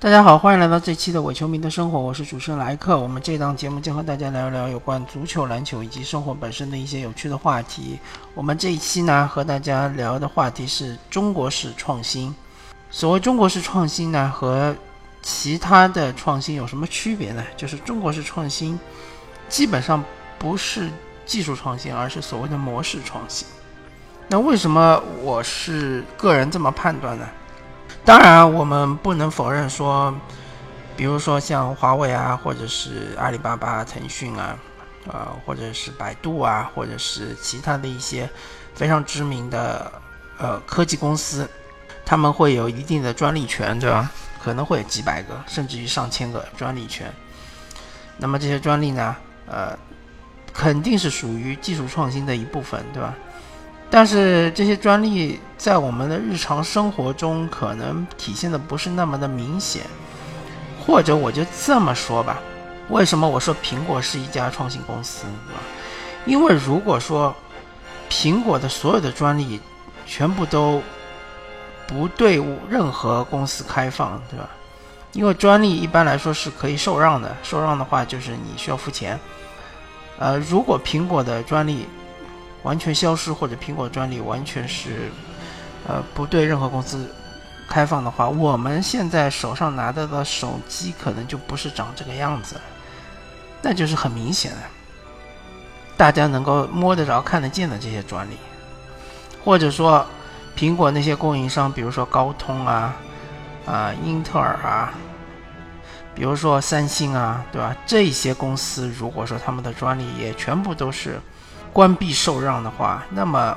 大家好，欢迎来到这期的伪球迷的生活，我是主持人莱克。我们这档节目将和大家聊一聊有关足球、篮球以及生活本身的一些有趣的话题。我们这一期呢，和大家聊的话题是中国式创新。所谓中国式创新呢，和其他的创新有什么区别呢？就是中国式创新基本上不是技术创新，而是所谓的模式创新。那为什么我是个人这么判断呢？当然，我们不能否认说，比如说像华为啊，或者是阿里巴巴、腾讯啊，呃，或者是百度啊，或者是其他的一些非常知名的呃科技公司，他们会有一定的专利权，对吧？可能会有几百个，甚至于上千个专利权。那么这些专利呢，呃，肯定是属于技术创新的一部分，对吧？但是这些专利在我们的日常生活中可能体现的不是那么的明显，或者我就这么说吧，为什么我说苹果是一家创新公司，对吧？因为如果说苹果的所有的专利全部都不对任何公司开放，对吧？因为专利一般来说是可以受让的，受让的话就是你需要付钱。呃，如果苹果的专利，完全消失，或者苹果专利完全是，呃，不对任何公司开放的话，我们现在手上拿到的手机可能就不是长这个样子，那就是很明显的，大家能够摸得着、看得见的这些专利，或者说苹果那些供应商，比如说高通啊、啊英特尔啊，比如说三星啊，对吧？这些公司如果说他们的专利也全部都是。关闭受让的话，那么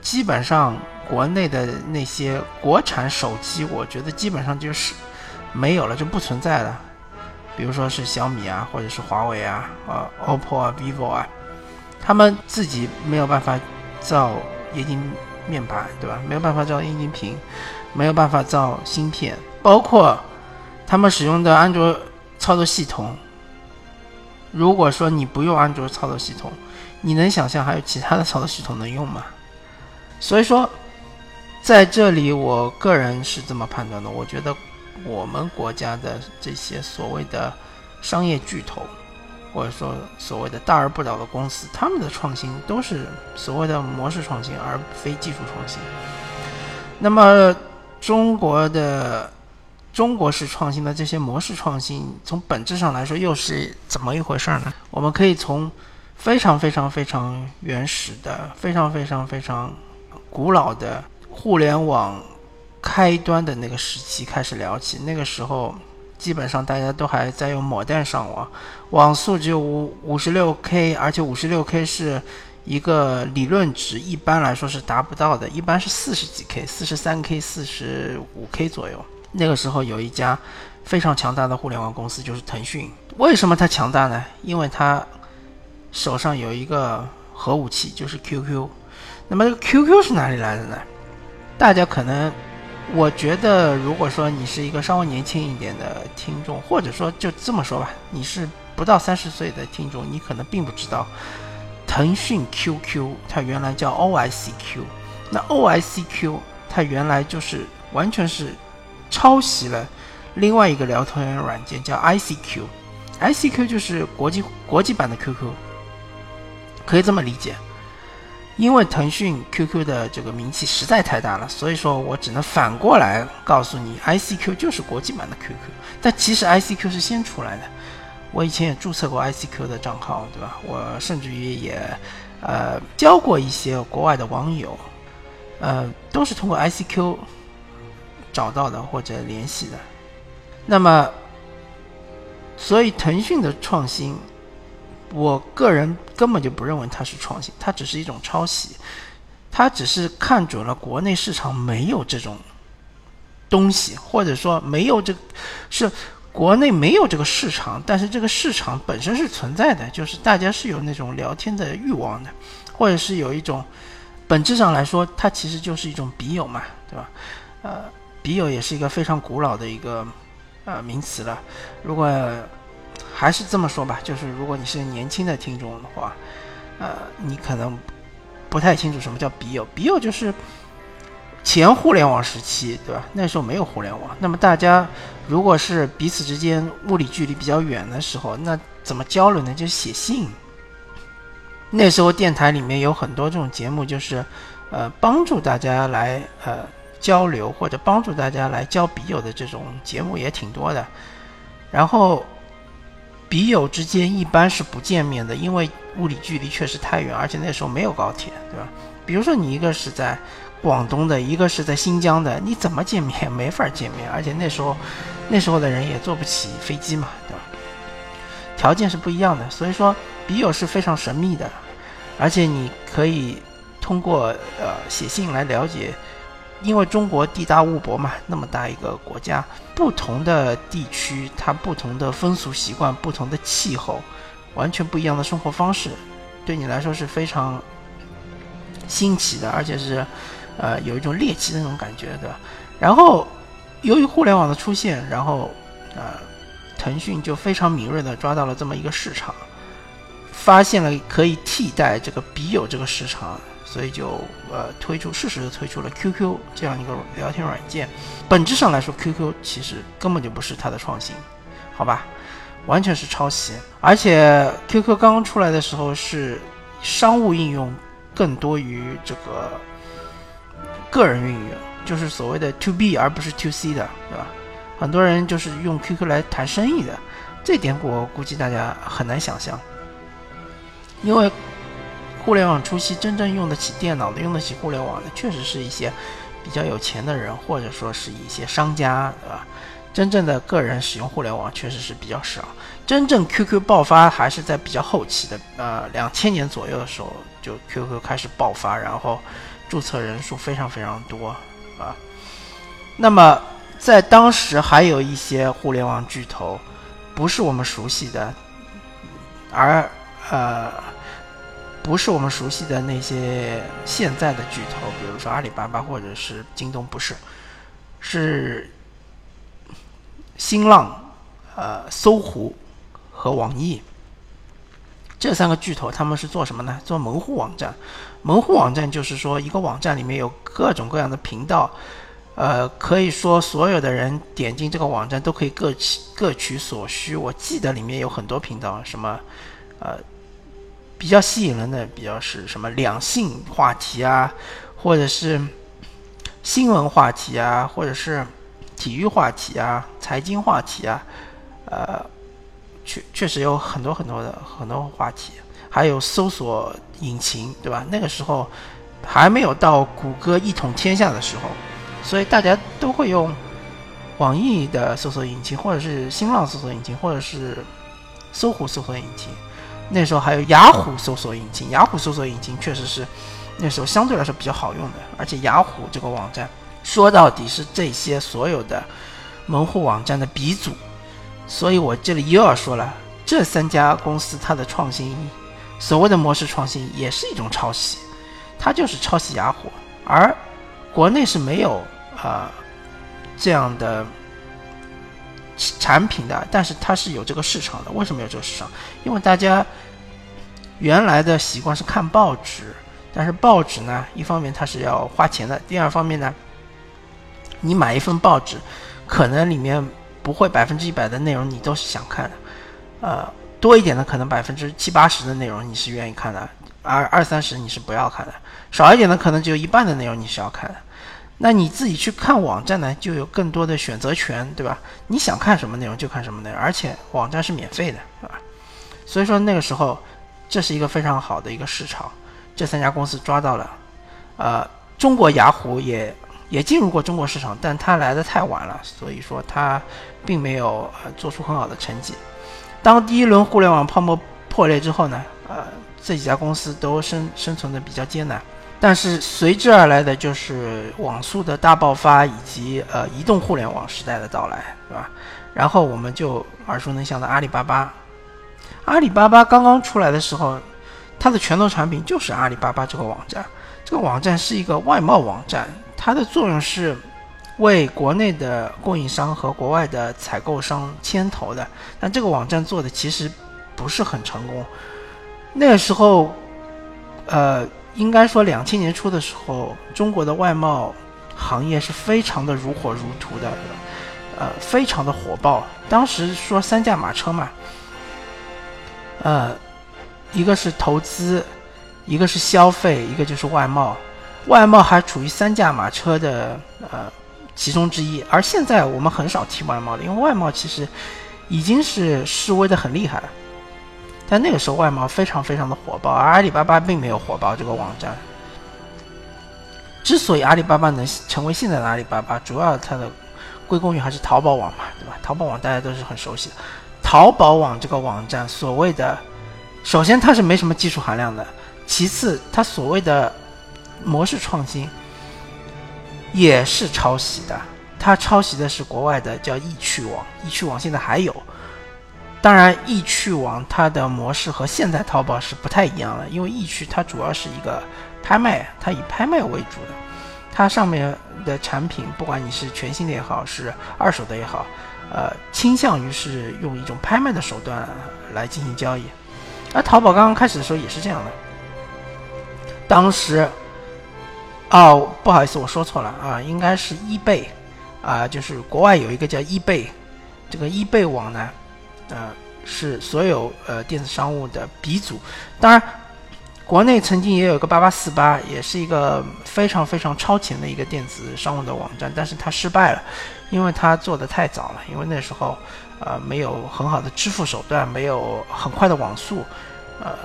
基本上国内的那些国产手机，我觉得基本上就是没有了，就不存在了。比如说是小米啊，或者是华为啊，啊，OPPO 啊，vivo 啊，他们自己没有办法造液晶面板，对吧？没有办法造液晶屏，没有办法造芯片，包括他们使用的安卓操作系统。如果说你不用安卓操作系统，你能想象还有其他的操作系统能用吗？所以说，在这里我个人是这么判断的。我觉得我们国家的这些所谓的商业巨头，或者说所谓的大而不倒的公司，他们的创新都是所谓的模式创新，而非技术创新。那么，中国的中国式创新的这些模式创新，从本质上来说又是怎么一回事呢？我们可以从。非常非常非常原始的、非常非常非常古老的互联网开端的那个时期开始聊起。那个时候，基本上大家都还在用某蛋上网，网速只有五五十六 K，而且五十六 K 是一个理论值，一般来说是达不到的，一般是四十几 K、四十三 K、四十五 K 左右。那个时候有一家非常强大的互联网公司，就是腾讯。为什么它强大呢？因为它手上有一个核武器，就是 QQ。那么这个 QQ 是哪里来的呢？大家可能，我觉得，如果说你是一个稍微年轻一点的听众，或者说就这么说吧，你是不到三十岁的听众，你可能并不知道，腾讯 QQ 它原来叫 OICQ。那 OICQ 它原来就是完全是抄袭了另外一个聊天软件叫 ICQ，ICQ 就是国际国际版的 QQ。可以这么理解，因为腾讯 QQ 的这个名气实在太大了，所以说我只能反过来告诉你，ICQ 就是国际版的 QQ。但其实 ICQ 是先出来的，我以前也注册过 ICQ 的账号，对吧？我甚至于也呃交过一些国外的网友，呃，都是通过 ICQ 找到的或者联系的。那么，所以腾讯的创新。我个人根本就不认为它是创新，它只是一种抄袭，它只是看准了国内市场没有这种东西，或者说没有这是国内没有这个市场，但是这个市场本身是存在的，就是大家是有那种聊天的欲望的，或者是有一种本质上来说，它其实就是一种笔友嘛，对吧？呃，笔友也是一个非常古老的一个呃名词了，如果。还是这么说吧，就是如果你是年轻的听众的话，呃，你可能不太清楚什么叫笔友。笔友就是前互联网时期，对吧？那时候没有互联网，那么大家如果是彼此之间物理距离比较远的时候，那怎么交流呢？就写信。那时候电台里面有很多这种节目，就是呃帮助大家来呃交流或者帮助大家来交笔友的这种节目也挺多的。然后笔友之间一般是不见面的，因为物理距离确实太远，而且那时候没有高铁，对吧？比如说你一个是在广东的，一个是在新疆的，你怎么见面？没法见面，而且那时候那时候的人也坐不起飞机嘛，对吧？条件是不一样的，所以说笔友是非常神秘的，而且你可以通过呃写信来了解，因为中国地大物博嘛，那么大一个国家，不同的地区它不同的风俗习惯、不同的气候、完全不一样的生活方式，对你来说是非常新奇的，而且是呃有一种猎奇的那种感觉，对吧？然后由于互联网的出现，然后呃。腾讯就非常敏锐地抓到了这么一个市场，发现了可以替代这个笔友这个市场，所以就呃推出适时的推出了 QQ 这样一个聊天软件。本质上来说，QQ 其实根本就不是它的创新，好吧，完全是抄袭。而且 QQ 刚刚出来的时候是商务应用更多于这个个人运用，就是所谓的 To B 而不是 To C 的，对吧？很多人就是用 QQ 来谈生意的，这点我估计大家很难想象。因为互联网初期真正用得起电脑的、用得起互联网的，确实是一些比较有钱的人，或者说是一些商家，对吧？真正的个人使用互联网确实是比较少。真正 QQ 爆发还是在比较后期的，呃，两千年左右的时候，就 QQ 开始爆发，然后注册人数非常非常多啊。那么。在当时还有一些互联网巨头，不是我们熟悉的，而呃，不是我们熟悉的那些现在的巨头，比如说阿里巴巴或者是京东，不是，是新浪、呃搜狐和网易这三个巨头，他们是做什么呢？做门户网站。门户网站就是说，一个网站里面有各种各样的频道。呃，可以说所有的人点进这个网站都可以各取各取所需。我记得里面有很多频道，什么，呃，比较吸引人的，比较是什么两性话题啊，或者是新闻话题啊，或者是体育话题啊，财经话题啊，呃，确确实有很多很多的很多话题，还有搜索引擎，对吧？那个时候还没有到谷歌一统天下的时候。所以大家都会用网易的搜索引擎，或者是新浪搜索引擎，或者是搜狐搜索引擎。那时候还有雅虎搜索引擎，雅虎搜索引擎确实是那时候相对来说比较好用的。而且雅虎这个网站说到底是这些所有的门户网站的鼻祖。所以我这里又要说了，这三家公司它的创新，所谓的模式创新也是一种抄袭，它就是抄袭雅虎，而。国内是没有啊这样的产品的，但是它是有这个市场的。为什么有这个市场？因为大家原来的习惯是看报纸，但是报纸呢，一方面它是要花钱的，第二方面呢，你买一份报纸，可能里面不会百分之一百的内容你都是想看的，呃，多一点的可能百分之七八十的内容你是愿意看的。而二三十你是不要看的，少一点的可能只有一半的内容你是要看的。那你自己去看网站呢，就有更多的选择权，对吧？你想看什么内容就看什么内容，而且网站是免费的，对吧？所以说那个时候，这是一个非常好的一个市场，这三家公司抓到了。呃，中国雅虎也也进入过中国市场，但它来的太晚了，所以说它并没有呃做出很好的成绩。当第一轮互联网泡沫破裂之后呢，呃。这几家公司都生生存的比较艰难，但是随之而来的就是网速的大爆发，以及呃移动互联网时代的到来，对吧？然后我们就耳熟能详的阿里巴巴。阿里巴巴刚刚出来的时候，它的拳头产品就是阿里巴巴这个网站。这个网站是一个外贸网站，它的作用是为国内的供应商和国外的采购商牵头的。但这个网站做的其实不是很成功。那个时候，呃，应该说两千年初的时候，中国的外贸行业是非常的如火如荼的，呃，非常的火爆。当时说三驾马车嘛，呃，一个是投资，一个是消费，一个就是外贸。外贸还处于三驾马车的呃其中之一。而现在我们很少提外贸了，因为外贸其实已经是示威的很厉害了。但那个时候外贸非常非常的火爆，而阿里巴巴并没有火爆这个网站。之所以阿里巴巴能成为现在的阿里巴巴，主要它的归功于还是淘宝网嘛，对吧？淘宝网大家都是很熟悉的。淘宝网这个网站，所谓的，首先它是没什么技术含量的，其次它所谓的模式创新也是抄袭的。它抄袭的是国外的叫易趣网，易趣网现在还有。当然，易趣网它的模式和现在淘宝是不太一样的，因为易趣它主要是一个。拍卖，它以拍卖为主的，它上面的产品，不管你是全新的也好，是二手的也好，呃，倾向于是用一种拍卖的手段来进行交易。而淘宝刚刚开始的时候也是这样的。当时，哦，不好意思，我说错了啊，应该是易贝啊，就是国外有一个叫易贝这个易贝网呢，呃，是所有呃电子商务的鼻祖。当然。国内曾经也有个八八四八，也是一个非常非常超前的一个电子商务的网站，但是它失败了，因为它做的太早了，因为那时候，呃，没有很好的支付手段，没有很快的网速，呃，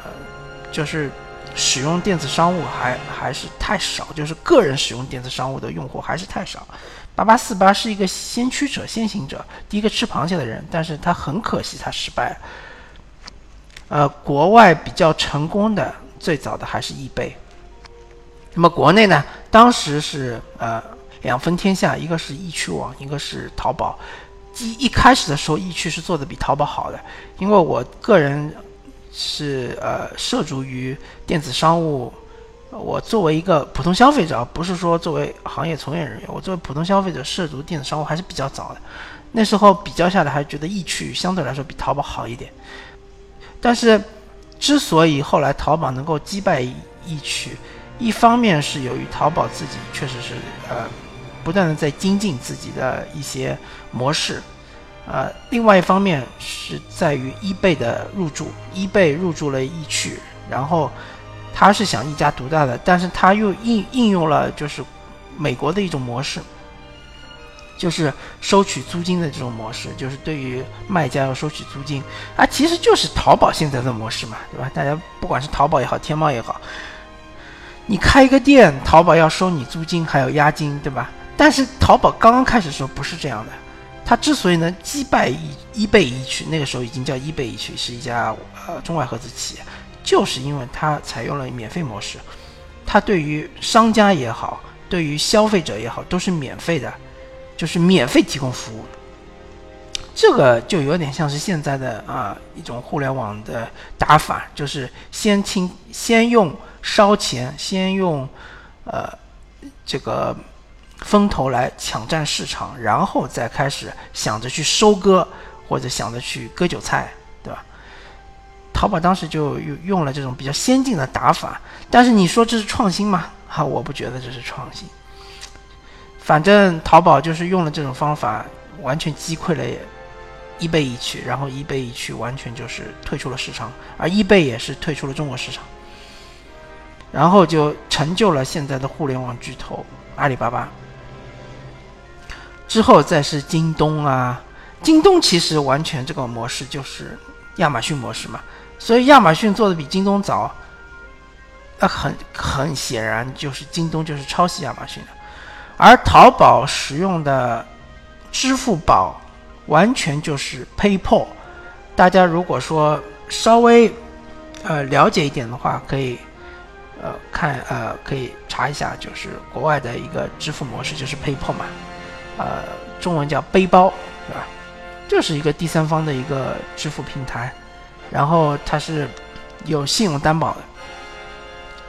就是使用电子商务还还是太少，就是个人使用电子商务的用户还是太少。八八四八是一个先驱者、先行者，第一个吃螃蟹的人，但是他很可惜，他失败了。呃，国外比较成功的。最早的还是易贝，那么国内呢？当时是呃两分天下，一个是易趣网，一个是淘宝。一一开始的时候，易趣是做的比淘宝好的，因为我个人是呃涉足于电子商务，我作为一个普通消费者，不是说作为行业从业人员，我作为普通消费者涉足电子商务还是比较早的。那时候比较下来，还觉得易趣相对来说比淘宝好一点，但是。之所以后来淘宝能够击败易趣，一方面是由于淘宝自己确实是呃不断的在精进自己的一些模式，呃，另外一方面是在于易贝的入驻，易贝入驻了易趣，然后他是想一家独大的，但是他又应应用了就是美国的一种模式。就是收取租金的这种模式，就是对于卖家要收取租金啊，其实就是淘宝现在的模式嘛，对吧？大家不管是淘宝也好，天猫也好，你开一个店，淘宝要收你租金还有押金，对吧？但是淘宝刚刚开始的时候不是这样的，它之所以能击败一一倍一区，那个时候已经叫一倍一区，是一家呃中外合资企业，就是因为它采用了免费模式，它对于商家也好，对于消费者也好，都是免费的。就是免费提供服务，这个就有点像是现在的啊一种互联网的打法，就是先清先用烧钱，先用呃这个风头来抢占市场，然后再开始想着去收割或者想着去割韭菜，淘宝当时就用用了这种比较先进的打法，但是你说这是创新吗？哈，我不觉得这是创新。反正淘宝就是用了这种方法，完全击溃了易贝易趣，然后易贝易趣完全就是退出了市场，而易贝也是退出了中国市场，然后就成就了现在的互联网巨头阿里巴巴。之后再是京东啊，京东其实完全这个模式就是亚马逊模式嘛，所以亚马逊做的比京东早，那很很显然就是京东就是抄袭亚马逊的。而淘宝使用的支付宝完全就是 PayPal，大家如果说稍微呃了解一点的话，可以呃看呃可以查一下，就是国外的一个支付模式就是 PayPal 嘛，呃中文叫背包，对吧？这是一个第三方的一个支付平台，然后它是有信用担保的。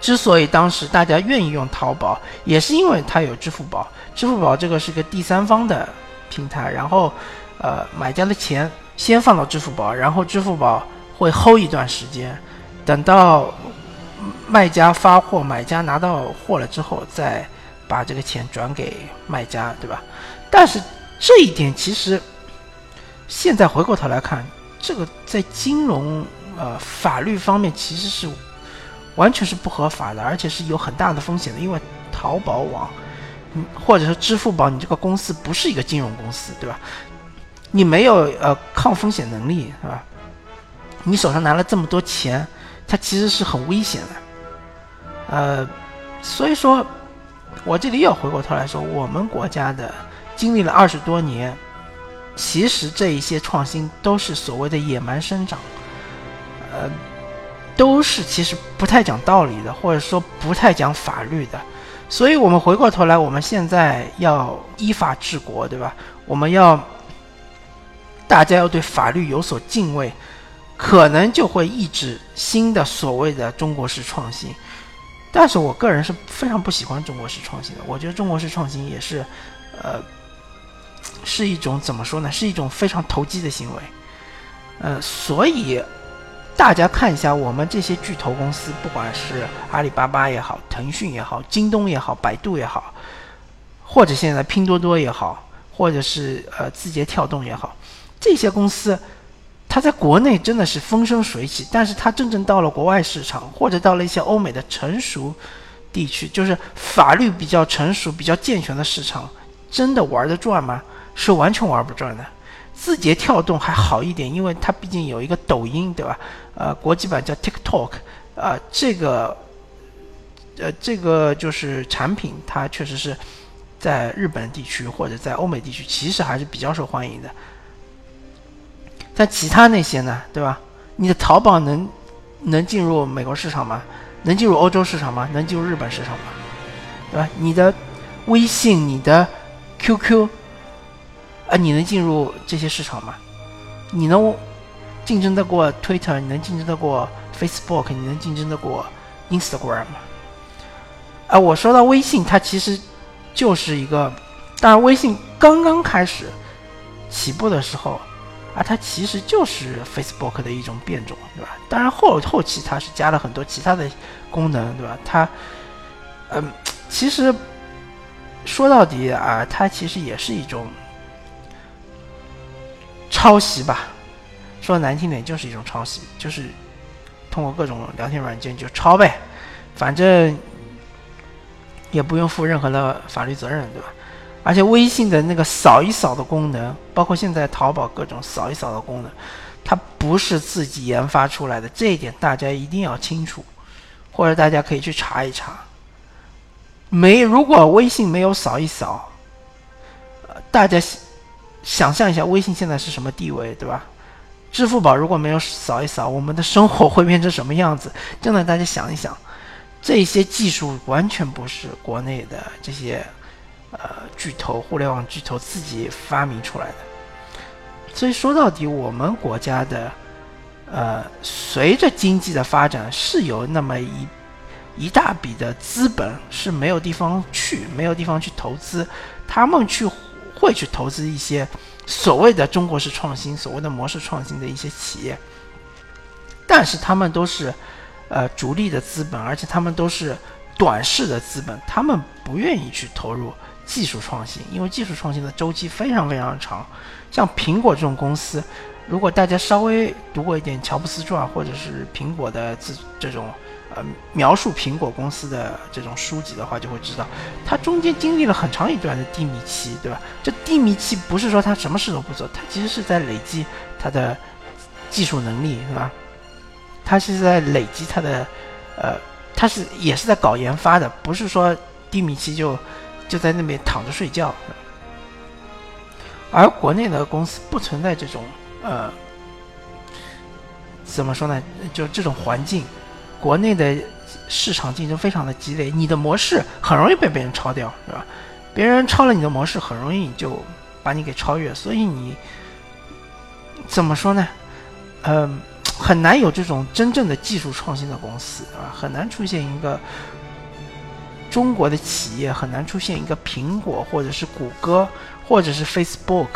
之所以当时大家愿意用淘宝，也是因为它有支付宝。支付宝这个是个第三方的平台，然后，呃，买家的钱先放到支付宝，然后支付宝会 hold 一段时间，等到卖家发货，买家拿到货了之后，再把这个钱转给卖家，对吧？但是这一点其实现在回过头来看，这个在金融呃法律方面其实是完全是不合法的，而且是有很大的风险的，因为淘宝网，嗯，或者说支付宝，你这个公司不是一个金融公司，对吧？你没有呃抗风险能力，是吧？你手上拿了这么多钱，它其实是很危险的，呃，所以说，我这里又回过头来说，我们国家的经历了二十多年，其实这一些创新都是所谓的野蛮生长，呃，都是其实不太讲道理的，或者说不太讲法律的，所以我们回过头来，我们现在要依法治国，对吧？我们要大家要对法律有所敬畏。可能就会抑制新的所谓的中国式创新，但是我个人是非常不喜欢中国式创新的。我觉得中国式创新也是，呃，是一种怎么说呢？是一种非常投机的行为。呃，所以大家看一下我们这些巨头公司，不管是阿里巴巴也好，腾讯也好，京东也好，百度也好，或者现在拼多多也好，或者是呃字节跳动也好，这些公司。它在国内真的是风生水起，但是它真正到了国外市场，或者到了一些欧美的成熟地区，就是法律比较成熟、比较健全的市场，真的玩得转吗？是完全玩不转的。字节跳动还好一点，因为它毕竟有一个抖音，对吧？呃，国际版叫 TikTok，啊，这个，呃，这个就是产品，它确实是在日本地区或者在欧美地区，其实还是比较受欢迎的。但其他那些呢，对吧？你的淘宝能能进入美国市场吗？能进入欧洲市场吗？能进入日本市场吗？对吧？你的微信、你的 QQ，啊，你能进入这些市场吗？你能竞争得过 Twitter？你能竞争得过 Facebook？你能竞争得过 Instagram 吗？啊，我说到微信，它其实就是一个，当然微信刚刚开始起步的时候。啊，它其实就是 Facebook 的一种变种，对吧？当然后后期它是加了很多其他的功能，对吧？它，嗯，其实说到底啊，它其实也是一种抄袭吧。说难听点，就是一种抄袭，就是通过各种聊天软件就抄呗，反正也不用负任何的法律责任，对吧？而且微信的那个扫一扫的功能，包括现在淘宝各种扫一扫的功能，它不是自己研发出来的，这一点大家一定要清楚，或者大家可以去查一查。没，如果微信没有扫一扫，呃，大家想象一下微信现在是什么地位，对吧？支付宝如果没有扫一扫，我们的生活会变成什么样子？真的，大家想一想，这些技术完全不是国内的这些。呃，巨头、互联网巨头自己发明出来的，所以说到底，我们国家的，呃，随着经济的发展，是有那么一一大笔的资本是没有地方去，没有地方去投资，他们去会去投资一些所谓的中国式创新、所谓的模式创新的一些企业，但是他们都是呃逐利的资本，而且他们都是短视的资本，他们不愿意去投入。技术创新，因为技术创新的周期非常非常长。像苹果这种公司，如果大家稍微读过一点《乔布斯传》或者是苹果的这这种呃描述苹果公司的这种书籍的话，就会知道，它中间经历了很长一段的低迷期，对吧？这低迷期不是说它什么事都不做，它其实是在累积它的技术能力，是吧？它是在累积它的呃，它是也是在搞研发的，不是说低迷期就。就在那边躺着睡觉，而国内的公司不存在这种呃，怎么说呢？就这种环境，国内的市场竞争非常的激烈，你的模式很容易被别人抄掉，是吧？别人抄了你的模式，很容易就把你给超越，所以你怎么说呢？嗯，很难有这种真正的技术创新的公司，啊，很难出现一个。中国的企业很难出现一个苹果，或者是谷歌，或者是 Facebook，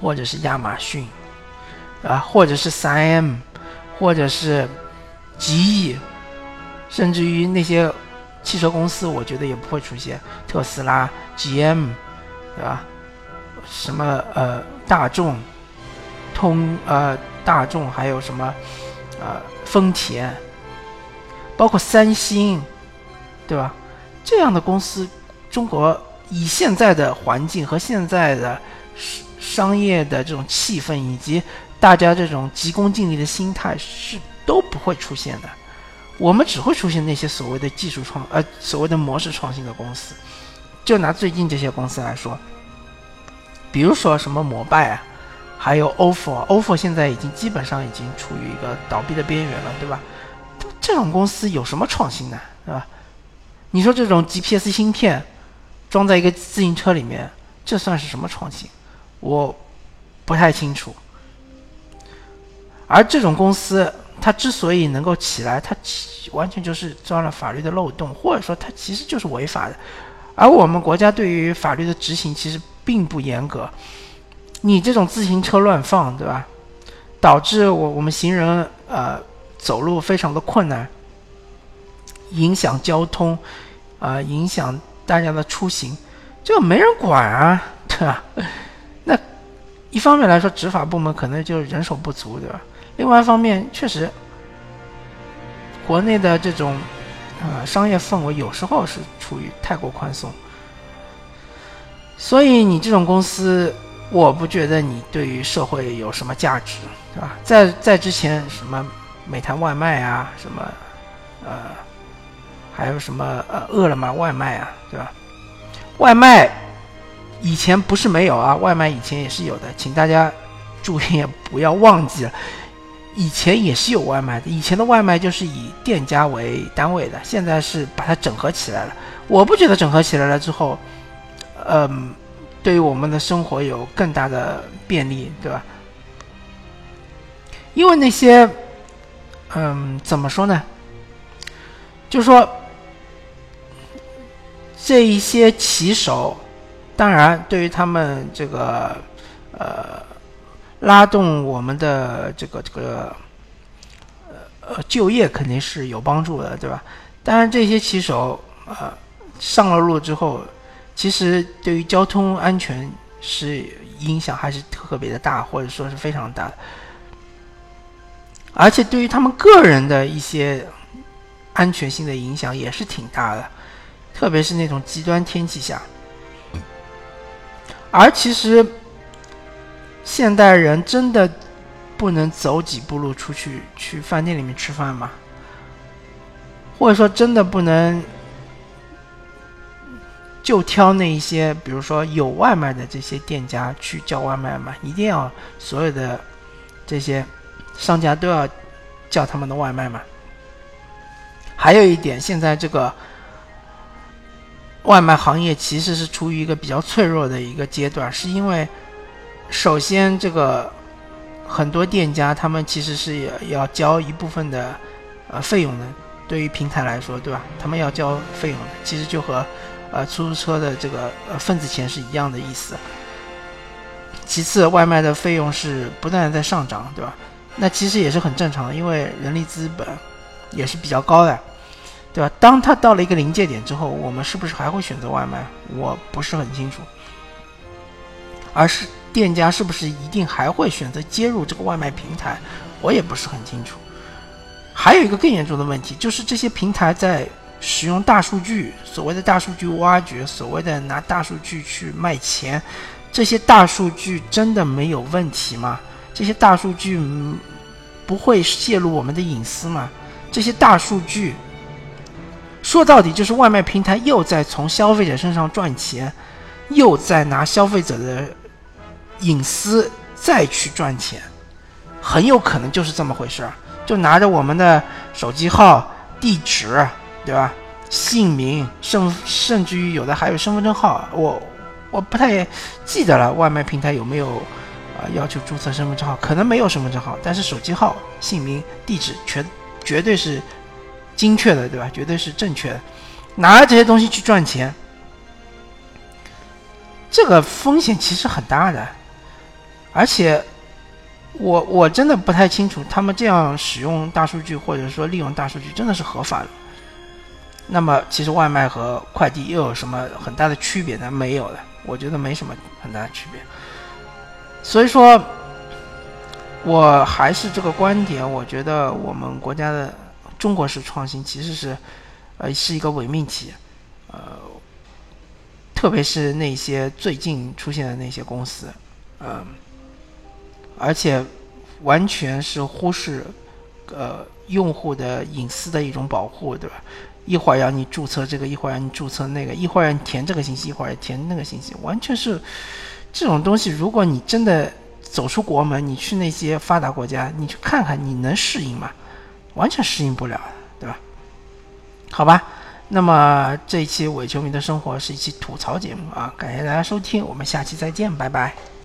或者是亚马逊，啊，或者是三 M，或者是极翼，甚至于那些汽车公司，我觉得也不会出现特斯拉、GM，对吧？什么呃大众、通呃大众，还有什么呃丰田，包括三星，对吧？这样的公司，中国以现在的环境和现在的商业的这种气氛，以及大家这种急功近利的心态，是都不会出现的。我们只会出现那些所谓的技术创呃所谓的模式创新的公司。就拿最近这些公司来说。比如说什么摩拜啊，还有 ofo，ofo 现在已经基本上已经处于一个倒闭的边缘了，对吧？这种公司有什么创新呢？对吧？你说这种 GPS 芯片装在一个自行车里面，这算是什么创新？我不太清楚。而这种公司，它之所以能够起来，它完全就是钻了法律的漏洞，或者说它其实就是违法的。而我们国家对于法律的执行，其实。并不严格，你这种自行车乱放，对吧？导致我我们行人呃走路非常的困难，影响交通，啊，影响大家的出行，这个没人管啊，对吧？那一方面来说，执法部门可能就人手不足，对吧？另外一方面，确实国内的这种啊商业氛围有时候是处于太过宽松。所以你这种公司，我不觉得你对于社会有什么价值，对吧？在在之前什么美团外卖啊，什么呃，还有什么呃饿了么外卖啊，对吧？外卖以前不是没有啊，外卖以前也是有的，请大家注意不要忘记了，以前也是有外卖的。以前的外卖就是以店家为单位的，现在是把它整合起来了。我不觉得整合起来了之后。嗯，对于我们的生活有更大的便利，对吧？因为那些，嗯，怎么说呢？就是说，这一些骑手，当然对于他们这个，呃，拉动我们的这个这个，呃呃，就业肯定是有帮助的，对吧？当然，这些骑手，呃，上了路之后。其实对于交通安全是影响还是特别的大，或者说是非常大的。而且对于他们个人的一些安全性的影响也是挺大的，特别是那种极端天气下。而其实现代人真的不能走几步路出去去饭店里面吃饭吗？或者说真的不能？就挑那一些，比如说有外卖的这些店家去叫外卖嘛，一定要所有的这些商家都要叫他们的外卖嘛。还有一点，现在这个外卖行业其实是处于一个比较脆弱的一个阶段，是因为首先这个很多店家他们其实是要交一部分的呃费用的，对于平台来说，对吧？他们要交费用的，其实就和。呃，出租车的这个呃份子钱是一样的意思。其次，外卖的费用是不断的在上涨，对吧？那其实也是很正常的，因为人力资本也是比较高的，对吧？当它到了一个临界点之后，我们是不是还会选择外卖？我不是很清楚。而是店家是不是一定还会选择接入这个外卖平台？我也不是很清楚。还有一个更严重的问题，就是这些平台在。使用大数据，所谓的大数据挖掘，所谓的拿大数据去卖钱，这些大数据真的没有问题吗？这些大数据不会泄露我们的隐私吗？这些大数据说到底就是外卖平台又在从消费者身上赚钱，又在拿消费者的隐私再去赚钱，很有可能就是这么回事儿，就拿着我们的手机号、地址。对吧？姓名、甚甚至于有的还有身份证号，我我不太记得了。外卖平台有没有啊要求注册身份证号？可能没有身份证号，但是手机号、姓名、地址全绝对是精确的，对吧？绝对是正确的。拿着这些东西去赚钱，这个风险其实很大的。而且我我真的不太清楚，他们这样使用大数据或者说利用大数据真的是合法的。那么其实外卖和快递又有什么很大的区别呢？没有的，我觉得没什么很大的区别。所以说，我还是这个观点，我觉得我们国家的中国式创新其实是，呃，是一个伪命题，呃，特别是那些最近出现的那些公司，嗯，而且完全是忽视，呃，用户的隐私的一种保护，对吧？一会儿要你注册这个，一会儿让你注册那个，一会儿让你填这个信息，一会儿填那个信息，完全是这种东西。如果你真的走出国门，你去那些发达国家，你去看看，你能适应吗？完全适应不了，对吧？好吧，那么这一期伪球迷的生活是一期吐槽节目啊，感谢大家收听，我们下期再见，拜拜。